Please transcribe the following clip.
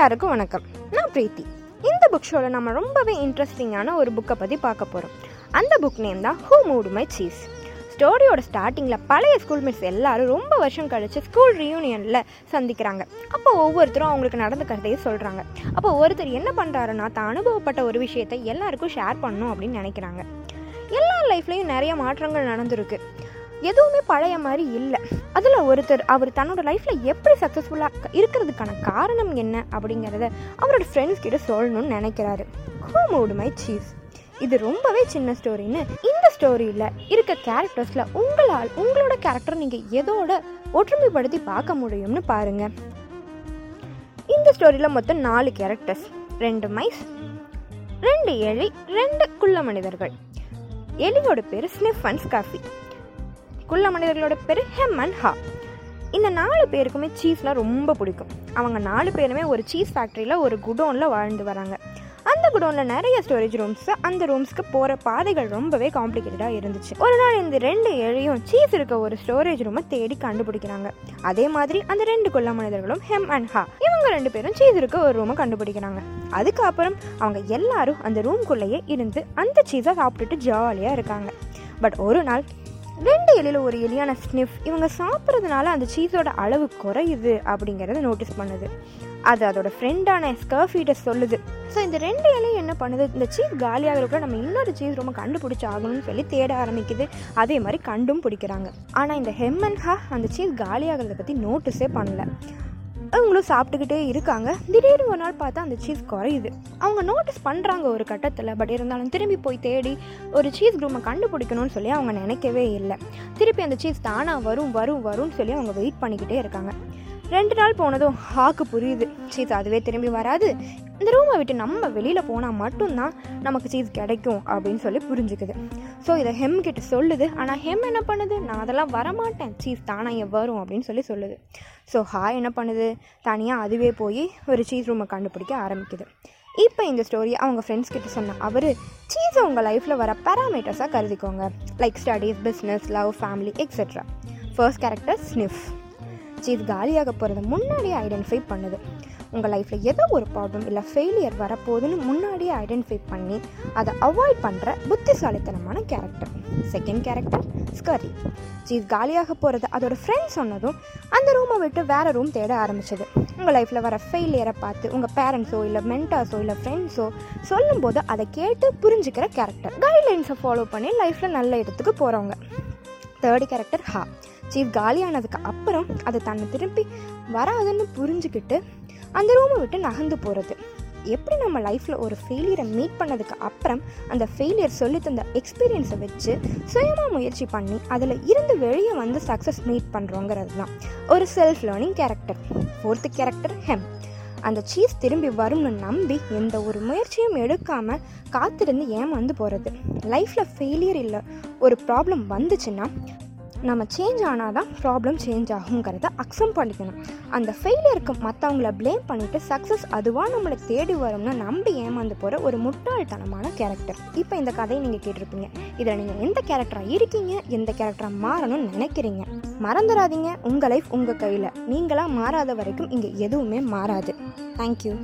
எல்லாருக்கும் வணக்கம். நான் பிரீத்தி. இந்த புக் ஷோவில் நம்ம ரொம்பவே இன்ட்ரெஸ்டிங்கான ஒரு புக்கை பற்றி பார்க்க போகிறோம் அந்த புக் நேம் தான் ஹூ மூடு மை சீஸ் ஸ்டோரியோட ஸ்டார்டிங்கில் பழைய ஸ்கூல்மேட்ஸ் எல்லாரும் ரொம்ப வருஷம் கழித்து ஸ்கூல் ரியூனியனில் சந்திக்கிறாங்க. அப்போ ஒவ்வொருத்தரும் அவங்களுக்கு நடந்த கதையை சொல்கிறாங்க அப்போ ஒருத்தர் என்ன பண்ணுறாருன்னா தான் அனுபவப்பட்ட ஒரு விஷயத்தை எல்லாருக்கும் ஷேர் பண்ணணும் அப்படின்னு நினைக்கிறாங்க. எல்லா லைஃப்லேயும் நிறைய மாற்றங்கள் நடந்திருக்கு. எதுவுமே பழைய மாதிரி இல்லை. அதில் ஒருத்தர் அவர் தன்னோட லைஃப்பில் எப்படி சக்ஸஸ்ஃபுல்லாக இருக்கிறதுக்கான காரணம் என்ன அப்படிங்கிறத அவரோட ஃப்ரெண்ட்ஸ் கிட்ட சொல்லணும்னு நினைக்கிறாரு. ஹோம் மை சீஸ் இது ரொம்பவே சின்ன ஸ்டோரின்னு இந்த ஸ்டோரியில் இருக்க கேரக்டர்ஸில் உங்களால் உங்களோட கேரக்டர் நீங்கள் எதோட ஒற்றுமைப்படுத்தி பார்க்க முடியும்னு பாருங்க. இந்த ஸ்டோரியில் மொத்தம் நாலு கேரக்டர்ஸ் ரெண்டு மைஸ் ரெண்டு எலி ரெண்டு குள்ள மனிதர்கள். எலியோட பேர் ஸ்னிஃப் அண்ட் ஸ்காஃபி குள்ள மனிதர்களோட பேர் ஹெம் அண்ட் ஹா. இந்த நாலு பேருக்குமே சீஸ்லாம் ரொம்ப பிடிக்கும். அவங்க நாலு பேருமே ஒரு சீஸ் ஃபேக்ட்ரியில் ஒரு குடோனில் வாழ்ந்து வராங்க. அந்த குடோனில் நிறைய ஸ்டோரேஜ் ரூம்ஸ் அந்த ரூம்ஸ்க்கு போகிற பாதைகள் ரொம்பவே காம்ப்ளிகேட்டடாக இருந்துச்சு. ஒரு நாள் இந்த ரெண்டு எழையும் சீஸ் இருக்க ஒரு ஸ்டோரேஜ் ரூமை தேடி கண்டுபிடிக்கிறாங்க. அதே மாதிரி அந்த ரெண்டு கொல்ல மனிதர்களும் ஹெம் அண்ட் ஹா. இவங்க ரெண்டு பேரும் சீஸ் இருக்க ஒரு ரூமை கண்டுபிடிக்கிறாங்க. அதுக்கப்புறம் அவங்க எல்லாரும் அந்த ரூம்குள்ளேயே இருந்து அந்த சீஸை சாப்பிட்டுட்டு ஜாலியாக இருக்காங்க. பட் ஒரு நாள் ரெண்டு எலியில் ஒரு எலியான ஸ்னிஃப் இவங்க சாப்பிட்றதுனால அந்த சீஸோட அளவு குறையுது அப்படிங்கிறத நோட்டீஸ் பண்ணுது. அது அதோட ஃப்ரெண்டான ஸ்கர்ஃபீட்டை சொல்லுது. ஸோ இந்த ரெண்டு இலையும் என்ன பண்ணுது? இந்த சீஸ் காலியாகிறதுக்குள்ள நம்ம இன்னொரு சீஸ் ரொம்ப கண்டுபிடிச்சி ஆகணும்னு சொல்லி தேட ஆரம்பிக்குது. அதே மாதிரி கண்டும் பிடிக்கிறாங்க. ஆனால் இந்த ஹெம் ஹா அந்த சீஸ் காலியாகிறத பற்றி நோட்டீஸே பண்ணல. அவங்களும் சாப்பிட்டுக்கிட்டே இருக்காங்க. திடீர்னு ஒரு நாள் பார்த்தா அந்த சீஸ் குறையுது. அவங்க நோட்டீஸ் பண்ணுறாங்க ஒரு கட்டத்தில் பட் இருந்தாலும் திரும்பி போய் தேடி ஒரு சீஸ் ரூமை கண்டுபிடிக்கணும்னு சொல்லி அவங்க நினைக்கவே இல்லை. திருப்பி அந்த சீஸ் தானாக வரும் வரும் வரும்னு சொல்லி அவங்க வெயிட் பண்ணிக்கிட்டே இருக்காங்க. ரெண்டு நாள் போனதும் ஹாக்கு புரியுது. சீஸ் அதுவே திரும்பி வராது. இந்த ரூமை விட்டு நம்ம வெளியில் போனால் மட்டும்தான் நமக்கு சீஸ் கிடைக்கும் அப்படின்னு சொல்லி புரிஞ்சுக்குது. ஸோ இதை ஹெம் கிட்ட சொல்லுது. ஆனால் ஹெம் என்ன பண்ணுது? நான் அதெல்லாம் வரமாட்டேன். சீஸ் தானாக வரும் அப்படின்னு சொல்லி சொல்லுது. ஸோ ஹா என்ன பண்ணுது? தனியாக அதுவே போய் ஒரு சீஸ் ரூமை கண்டுபிடிக்க ஆரம்பிக்குது. இப்போ இந்த ஸ்டோரி அவங்க ஃப்ரெண்ட்ஸ் கிட்ட சொன்ன அவர் சீஸை உங்கள் லைஃப்பில் வர பேராமீட்டர்ஸாக கருதிக்கோங்க. Like studies business love family etcetera first character Sniff cheese காலியாக போகிறத முன்னாடியே ஐடென்டிஃபை பண்ணுது. உங்கள் லைஃப்பில் ஏதோ ஒரு ப்ராப்ளம் இல்லை ஃபெயிலியர் வரப்போகுதுன்னு முன்னாடியே ஐடென்டிஃபை பண்ணி அதை அவாய்ட் பண்ணுற புத்திசாலித்தனமான character second character Scurry so இது காலியாக போகிறது அதோட ஃப்ரெண்ட்ஸ் சொன்னதும் அந்த ரூமை விட்டு வேறு ரூம் தேட ஆரம்பிச்சது. உங்கள் லைஃப்பில் வர ஃபெயிலியரை பார்த்து உங்கள் பேரண்ட்ஸோ இல்லை மென்டாஸோ இல்லை ஃப்ரெண்ட்ஸோ சொல்லும்போது அதை கேட்டு புரிஞ்சுக்கிற கேரக்டர் கைட்லைன்ஸை ஃபாலோ பண்ணி லைஃப்பில் நல்ல இடத்துக்கு போகிறவங்க தேர்டு கேரக்டர் ஹா சீஃப் காலியானதுக்கு அப்புறம் அது தன்னை திரும்பி வராதுன்னு புரிஞ்சுக்கிட்டு அந்த ரூமை விட்டு நகர்ந்து போகிறது எப்படி நம்ம லைஃப்பில் ஒரு ஃபெயிலியரை மீட் பண்ணதுக்கு அப்புறம் அந்த ஃபெயிலியர் சொல்லி தந்த எக்ஸ்பீரியன்ஸை வச்சு சுயமாக முயற்சி பண்ணி அதில் இருந்து வெளியே வந்து சக்ஸஸ் மீட் பண்ணுறோங்கிறது தான். ஒரு self learning character fourth character Hem அந்த சீஸ் திரும்பி வரும்னு நம்பி எந்த ஒரு முயற்சியும் எடுக்காமல் காத்திருந்து ஏமாந்து போகிறது லைஃப்பில் ஃபெயிலியர் இல்லை ஒரு ப்ராப்ளம் வந்துச்சுன்னா நம்ம சேஞ்ச் ஆனால் தான் ப்ராப்ளம் சேஞ்ச் ஆகுங்கிறத அக்செப்ட் பண்ணிக்கணும். அந்த ஃபெயிலியருக்கு மற்றவங்கள ப்ளேம் பண்ணிவிட்டு சக்ஸஸ் அதுவாக நம்மளை தேடி வரும்னு நம்பி ஏமாந்து போகிற ஒரு முட்டாள்தனமான கேரக்டர் இப்போ இந்த கதையை நீங்கள் கேட்டிருப்பீங்க. இதில் நீங்கள் எந்த கேரக்டராக இருக்கீங்க எந்த கேரக்டராக மாறணும்னு நினைக்கிறீங்க? மறந்துடாதீங்க. உங்கள் லைஃப் உங்கள் கையில். நீங்களாக மாறாத வரைக்கும் இங்கே எதுவுமே மாறாது. தேங்க்யூ